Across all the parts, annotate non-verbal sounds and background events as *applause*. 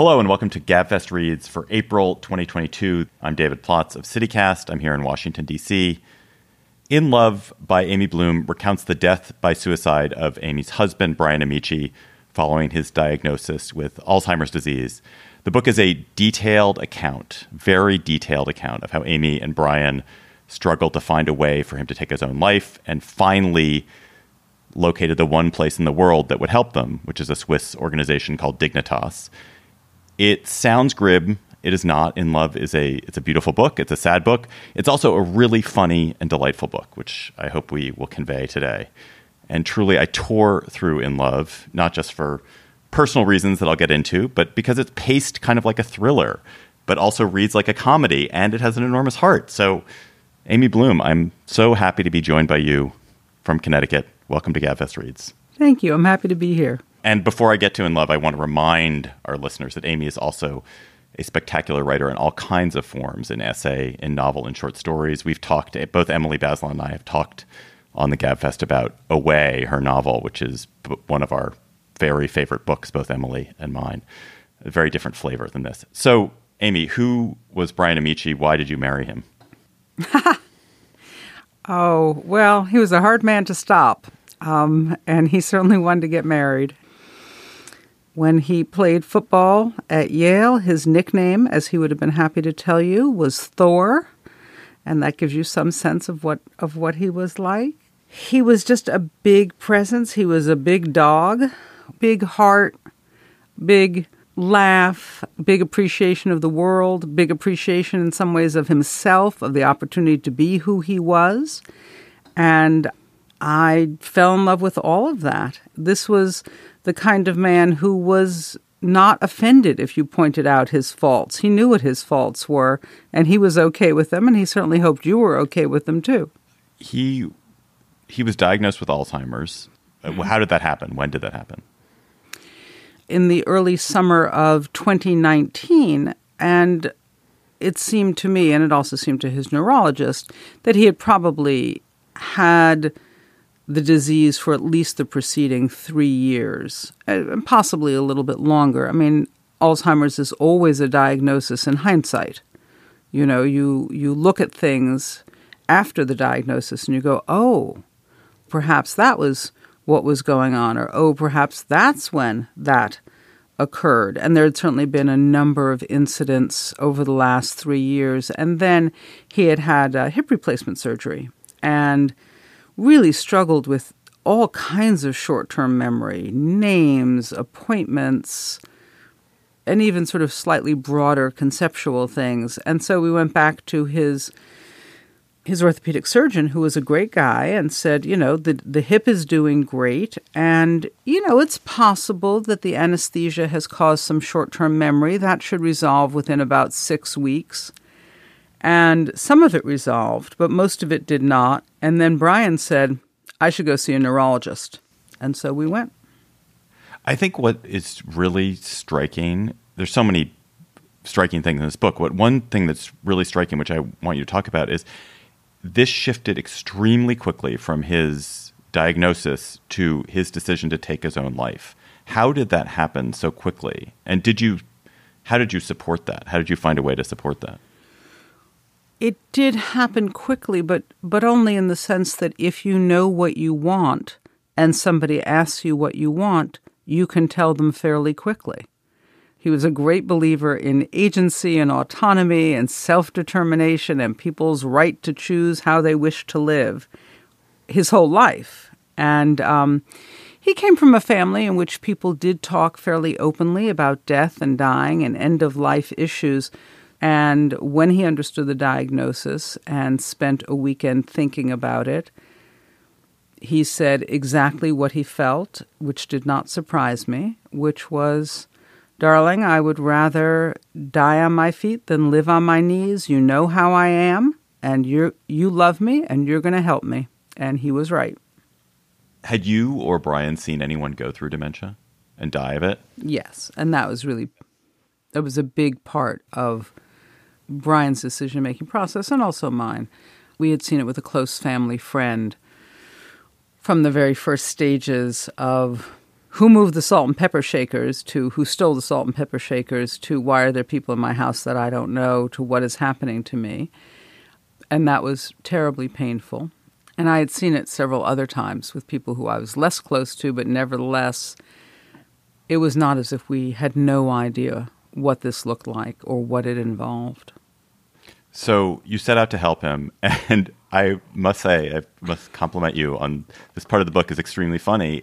Hello and welcome to GabFest Reads for April 2022. I'm David Plotz of CityCast. I'm here in Washington, D.C. In Love by Amy Bloom recounts the death by suicide of Amy's husband, Brian Ameche, following his diagnosis with Alzheimer's disease. The book is a detailed account, very detailed account of how Amy and Brian struggled to find a way for him to take his own life and finally located the one place in the world that would help them, which is a Swiss organization called Dignitas. It sounds grim. It is not. In Love is a it's a beautiful book. It's a sad book. It's also a really funny and delightful book, which I hope we will convey today. And truly, I tore through In Love, not just for personal reasons that I'll get into, but because it's paced kind of like a thriller, but also reads like a comedy, and it has an enormous heart. So, Amy Bloom, I'm so happy to be joined by you from Connecticut. Welcome to Gabfest Reads. Thank you. I'm happy to be here. And before I get to In Love, I want to remind our listeners that Amy is also a spectacular writer in all kinds of forms in essay, in novel, in short stories. We've talked, both Emily Bazelon and I have talked on the Gabfest about Away, her novel, which is one of our very favorite books, both Emily and mine. A very different flavor than this. So, Amy, who was Brian Ameche? Why did you marry him? *laughs* oh, well, he was a hard man to stop. Um, and he certainly wanted to get married. When he played football at Yale, his nickname, as he would have been happy to tell you, was Thor, and that gives you some sense of what of what he was like. He was just a big presence. He was a big dog, big heart, big laugh, big appreciation of the world, big appreciation in some ways of himself, of the opportunity to be who he was. And I fell in love with all of that. This was the kind of man who was not offended if you pointed out his faults. He knew what his faults were, and he was okay with them, and he certainly hoped you were okay with them too. He he was diagnosed with Alzheimer's. Uh, how did that happen? When did that happen? In the early summer of 2019, and it seemed to me, and it also seemed to his neurologist, that he had probably had the disease for at least the preceding three years, uh, and possibly a little bit longer. I mean, Alzheimer's is always a diagnosis in hindsight. You know, you, you look at things after the diagnosis and you go, oh, perhaps that was what was going on, or oh, perhaps that's when that occurred. And there had certainly been a number of incidents over the last three years. And then he had had hip replacement surgery. And really struggled with all kinds of short term memory names, appointments, and even sort of slightly broader conceptual things. And so we went back to his his orthopedic surgeon who was a great guy and said, you know, the the hip is doing great and you know, it's possible that the anesthesia has caused some short-term memory that should resolve within about 6 weeks. And some of it resolved, but most of it did not. And then Brian said, I should go see a neurologist. And so we went. I think what is really striking, there's so many striking things in this book. What one thing that's really striking, which I want you to talk about, is this shifted extremely quickly from his diagnosis to his decision to take his own life. How did that happen so quickly? And did you how did you support that? How did you find a way to support that? It did happen quickly, but but only in the sense that if you know what you want and somebody asks you what you want, you can tell them fairly quickly. He was a great believer in agency and autonomy and self determination and people's right to choose how they wish to live his whole life. And um, he came from a family in which people did talk fairly openly about death and dying and end of life issues. And when he understood the diagnosis and spent a weekend thinking about it, he said exactly what he felt, which did not surprise me, which was, Darling, I would rather die on my feet than live on my knees. You know how I am, and you you love me, and you're going to help me. And he was right. Had you or Brian seen anyone go through dementia and die of it? Yes, and that was really that was a big part of Brian's decision making process and also mine. We had seen it with a close family friend from the very first stages of who moved the salt and pepper shakers to who stole the salt and pepper shakers to why are there people in my house that I don't know to what is happening to me. And that was terribly painful. And I had seen it several other times with people who I was less close to, but nevertheless, it was not as if we had no idea what this looked like or what it involved. So you set out to help him, *laughs* and I must say, I must compliment you on this part of the book is extremely funny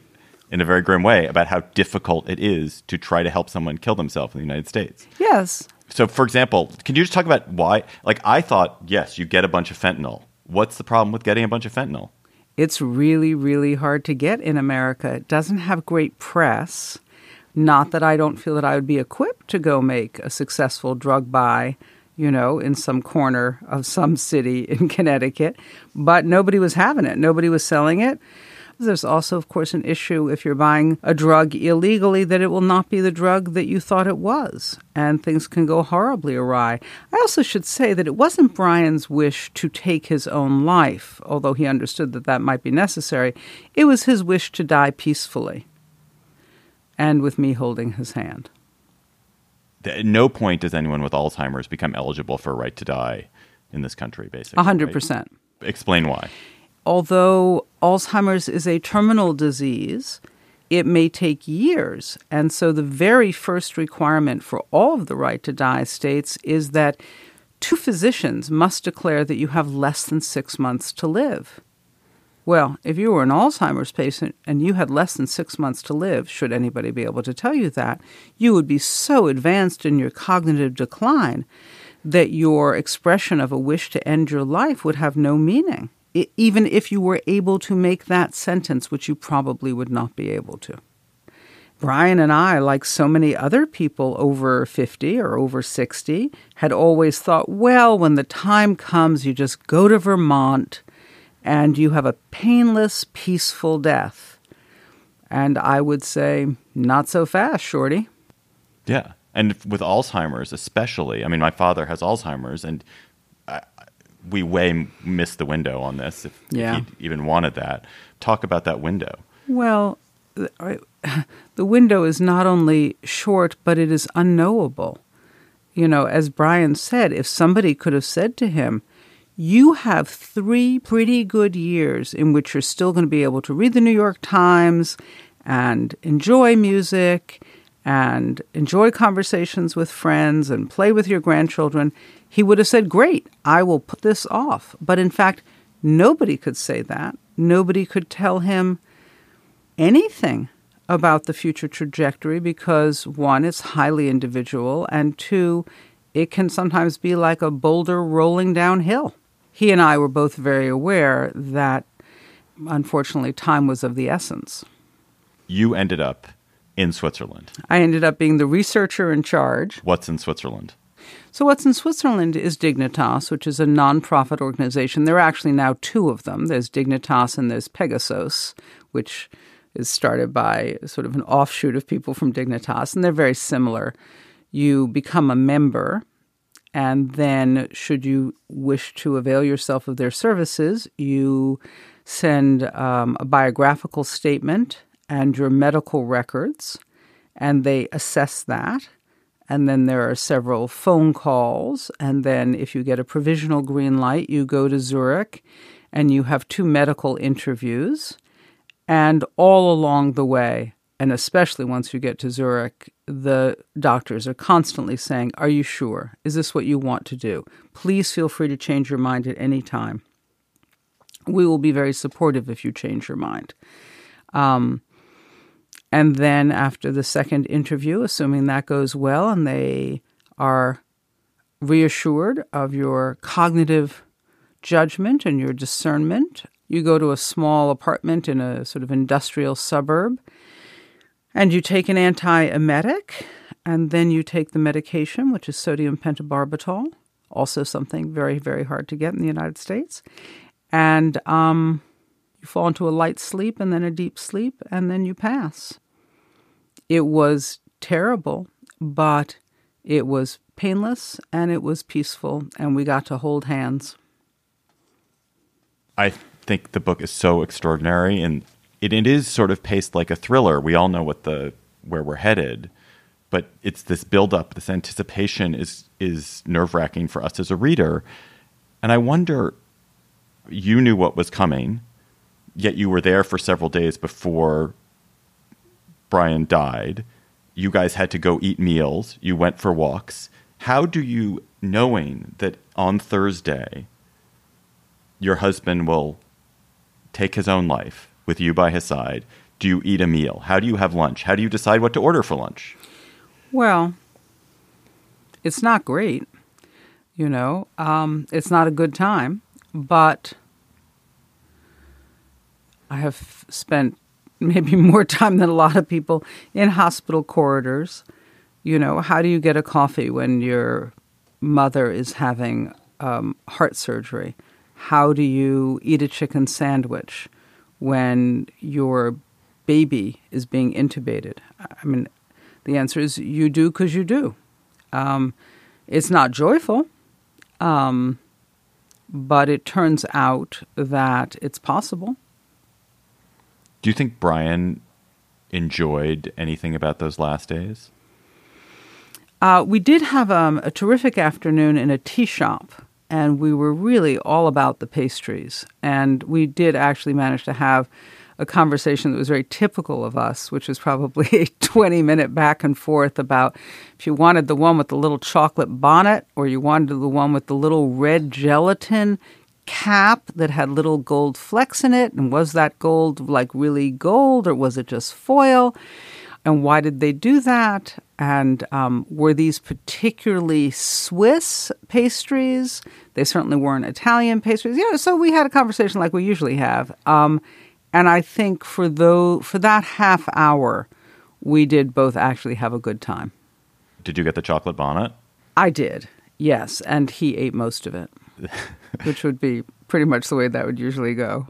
in a very grim way about how difficult it is to try to help someone kill themselves in the United States. Yes. So, for example, can you just talk about why? Like, I thought, yes, you get a bunch of fentanyl. What's the problem with getting a bunch of fentanyl? It's really, really hard to get in America. It doesn't have great press. Not that I don't feel that I would be equipped to go make a successful drug buy, you know, in some corner of some city in *laughs* Connecticut, but nobody was having it. Nobody was selling it. There's also, of course, an issue if you're buying a drug illegally that it will not be the drug that you thought it was, and things can go horribly awry. I also should say that it wasn't Brian's wish to take his own life, although he understood that that might be necessary. It was his wish to die peacefully, and with me holding his hand. At no point does anyone with Alzheimer's become eligible for a right to die in this country, basically. 100%. Right? Explain why although Alzheimer's is a terminal disease, it may take years. And so the very first requirement for all of the right to die states is that two physicians must declare that you have less than six months to live. Well, if you were an Alzheimer's patient and you had less than six months to live, should anybody be able to tell you that, you would be so advanced in your cognitive decline that your expression of a wish to end your life would have no meaning even if you were able to make that sentence, which you probably would not be able to. Brian and I, like so many other people over 50 or over 60, had always thought, well, when the time comes, you just go to Vermont and you have a painless, peaceful death. And I would say, not so fast, Shorty. Yeah. And with Alzheimer's, especially, I mean, my father has Alzheimer's, and we way missed the window on this if, yeah. if he even wanted that. Talk about that window. Well, *sighs* the window is not only short, but it is unknowable. You know, as Brian said, if somebody could have said to him, you have three pretty good years in which you're still going to be able to read the New York Times and enjoy music and enjoy conversations with friends and play with your grandchildren he would have said, Great, I will put this off. But in fact, nobody could say that. Nobody could tell him anything about the future trajectory because one, it's highly individual, and two, it can sometimes be like a boulder rolling downhill. He and I were both very aware that unfortunately time was of the essence. You ended up in Switzerland. I ended up being the researcher in charge. What's in Switzerland? So, what's in Switzerland is Dignitas, which is a nonprofit organization. There are actually now two of them there's Dignitas and there's Pegasos, which is started by sort of an offshoot of people from Dignitas, and they're very similar. You become a member, and then, should you wish to avail yourself of their services, you send um, a biographical statement and your medical records, and they assess that and then there are several phone calls. And then, if you get a provisional green light, you go to Zurich and you have two medical interviews. And all along the way, and especially once you get to Zurich, the doctors are constantly saying, Are you sure? Is this what you want to do? Please feel free to change your mind at any time. We will be very supportive if you change your mind. Um, and then after the second interview, assuming that goes well and they are reassured of your cognitive judgment and your discernment, You go to a small apartment in a sort of industrial suburb, and you take an antiemetic, and then you take the medication, which is sodium pentobarbital, also something very, very hard to get in the United States. And um, you fall into a light sleep and then a deep sleep, and then you pass. It was terrible, but it was painless and it was peaceful, and we got to hold hands. I think the book is so extraordinary, and it, it is sort of paced like a thriller. We all know what the where we're headed, but it's this build up, this anticipation is is nerve wracking for us as a reader, and I wonder. You knew what was coming, yet you were there for several days before Brian died. You guys had to go eat meals. You went for walks. How do you, knowing that on Thursday your husband will take his own life with you by his side, do you eat a meal? How do you have lunch? How do you decide what to order for lunch? Well, it's not great. You know, um, it's not a good time, but I have spent maybe *laughs* more time than a lot of people in hospital corridors. You know, how do you get a coffee when your mother is having um, heart surgery? How do you eat a chicken sandwich when your baby is being intubated? I mean, the answer is you do because you do. Um, it's not joyful, um, but it turns out that it's possible. Do you think Brian enjoyed anything about those last days? Uh, we did have um, a terrific afternoon in a tea shop, and we were really all about the pastries. And we did actually manage to have a conversation that was very typical of us, which was probably *laughs* a 20 minute back and forth about if you wanted the one with the little chocolate bonnet or you wanted the one with the little red gelatin cap that had little gold flecks in it. And was that gold like really gold or was it just foil? And why did they do that? And um, were these particularly Swiss pastries? They certainly weren't Italian pastries. Yeah, so we had a conversation like we usually have. Um, and I think for though for that half hour, we did both actually have a good time. Did you get the chocolate bonnet? I did, yes, and he ate most of it, *laughs* which would be pretty much the way that would usually go.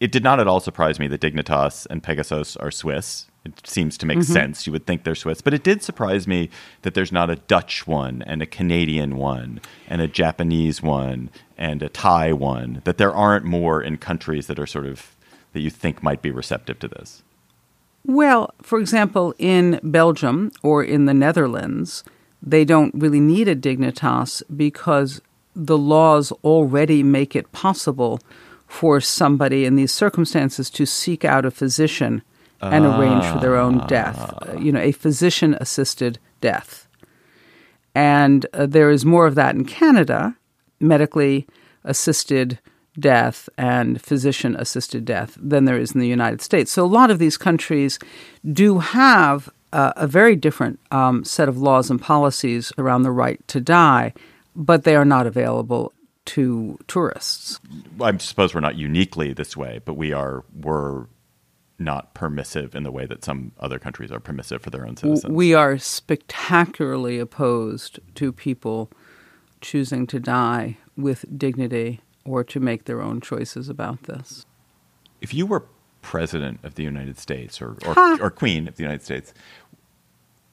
It did not at all surprise me that Dignitas and Pegasos are Swiss. It seems to make Mm-hmm. sense. You would think they're Swiss, but it did surprise me that there's not a Dutch one and a Canadian one and a Japanese one and a Thai one. That there aren't more in countries that are sort of that you think might be receptive to this. Well, for example, in Belgium or in the Netherlands, they don't really need a dignitas because the laws already make it possible for somebody in these circumstances to seek out a physician and arrange for their own death, uh, you know, a physician assisted death. And uh, there is more of that in Canada, medically assisted death and physician assisted death than there is in the United States. So a lot of these countries do have uh, a very different um, set of laws and policies around the right to die, but they are not available to tourists. I suppose we're not uniquely this way, but we are we're not permissive in the way that some other countries are permissive for their own citizens. We are spectacularly opposed to people choosing to die with dignity or to make their own choices about this. If you were president of the United States or, or, or queen of the United States,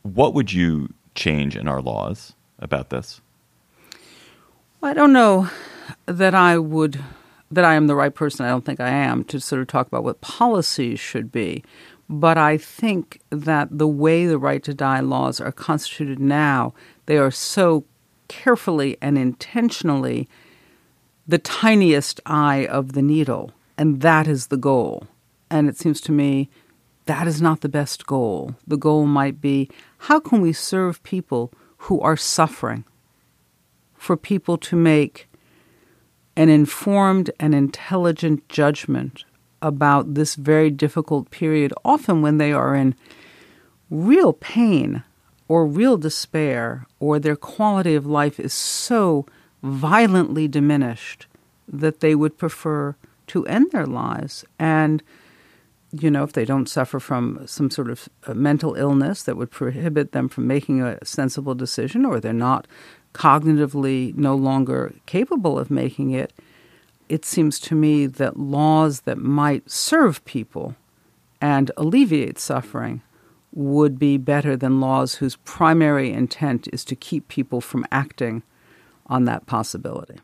what would you change in our laws about this? I don't know that I would that I am the right person. I don't think I am to sort of talk about what policies should be. But I think that the way the right to die laws are constituted now, they are so carefully and intentionally the tiniest eye of the needle, and that is the goal. And it seems to me that is not the best goal. The goal might be how can we serve people who are suffering? For people to make an informed and intelligent judgment about this very difficult period, often when they are in real pain or real despair, or their quality of life is so violently diminished that they would prefer to end their lives. And, you know, if they don't suffer from some sort of uh, mental illness that would prohibit them from making a sensible decision, or they're not cognitively no longer capable of making it, it seems to me that laws that might serve people and alleviate suffering would be better than laws whose primary intent is to keep people from acting on that possibility.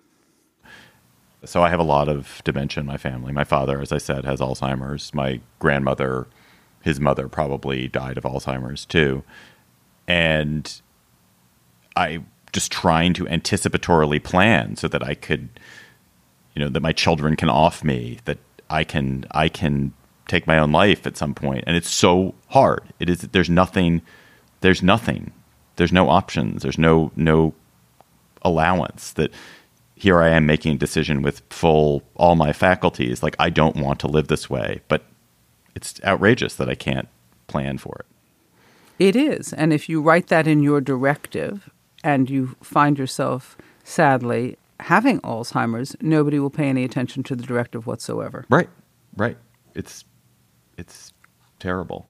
So I have a lot of dementia in my family. My father, as I said, has Alzheimer's. My grandmother, his mother probably died of Alzheimer's too. And I just trying to anticipatorily plan so that I could you know that my children can off me that I can I can take my own life at some point. and it's so hard. It is there's nothing there's nothing. There's no options. There's no no allowance that here I am making a decision with full all my faculties like I don't want to live this way, but it's outrageous that I can't plan for it. It is. And if you write that in your directive and you find yourself sadly having Alzheimer's, nobody will pay any attention to the directive whatsoever. Right. Right. It's it's terrible.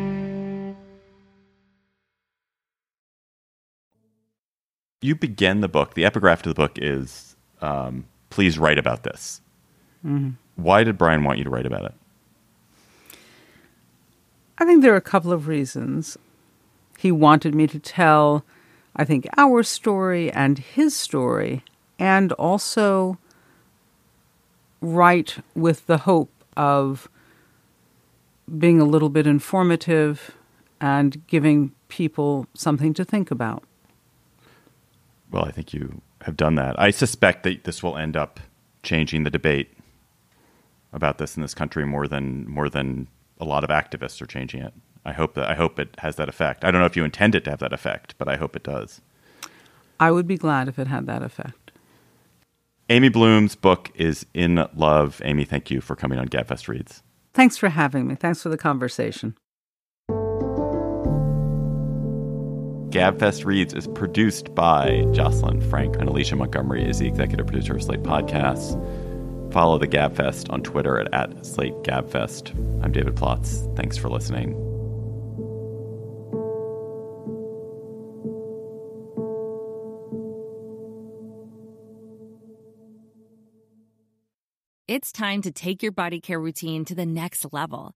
You begin the book, the epigraph to the book is um, please write about this. Mm-hmm. Why did Brian want you to write about it? I think there are a couple of reasons. He wanted me to tell, I think, our story and his story, and also write with the hope of being a little bit informative and giving people something to think about. Well, I think you have done that. I suspect that this will end up changing the debate about this in this country more than more than a lot of activists are changing it. I hope that I hope it has that effect. I don't know if you intend it to have that effect, but I hope it does. I would be glad if it had that effect. Amy Bloom's book is In Love. Amy, thank you for coming on Gabfest Reads. Thanks for having me. Thanks for the conversation. Gabfest Reads is produced by Jocelyn Frank and Alicia Montgomery is the executive producer of Slate Podcasts. Follow the Gabfest on Twitter at, at Slate Gabfest. I'm David Plotz. Thanks for listening. It's time to take your body care routine to the next level.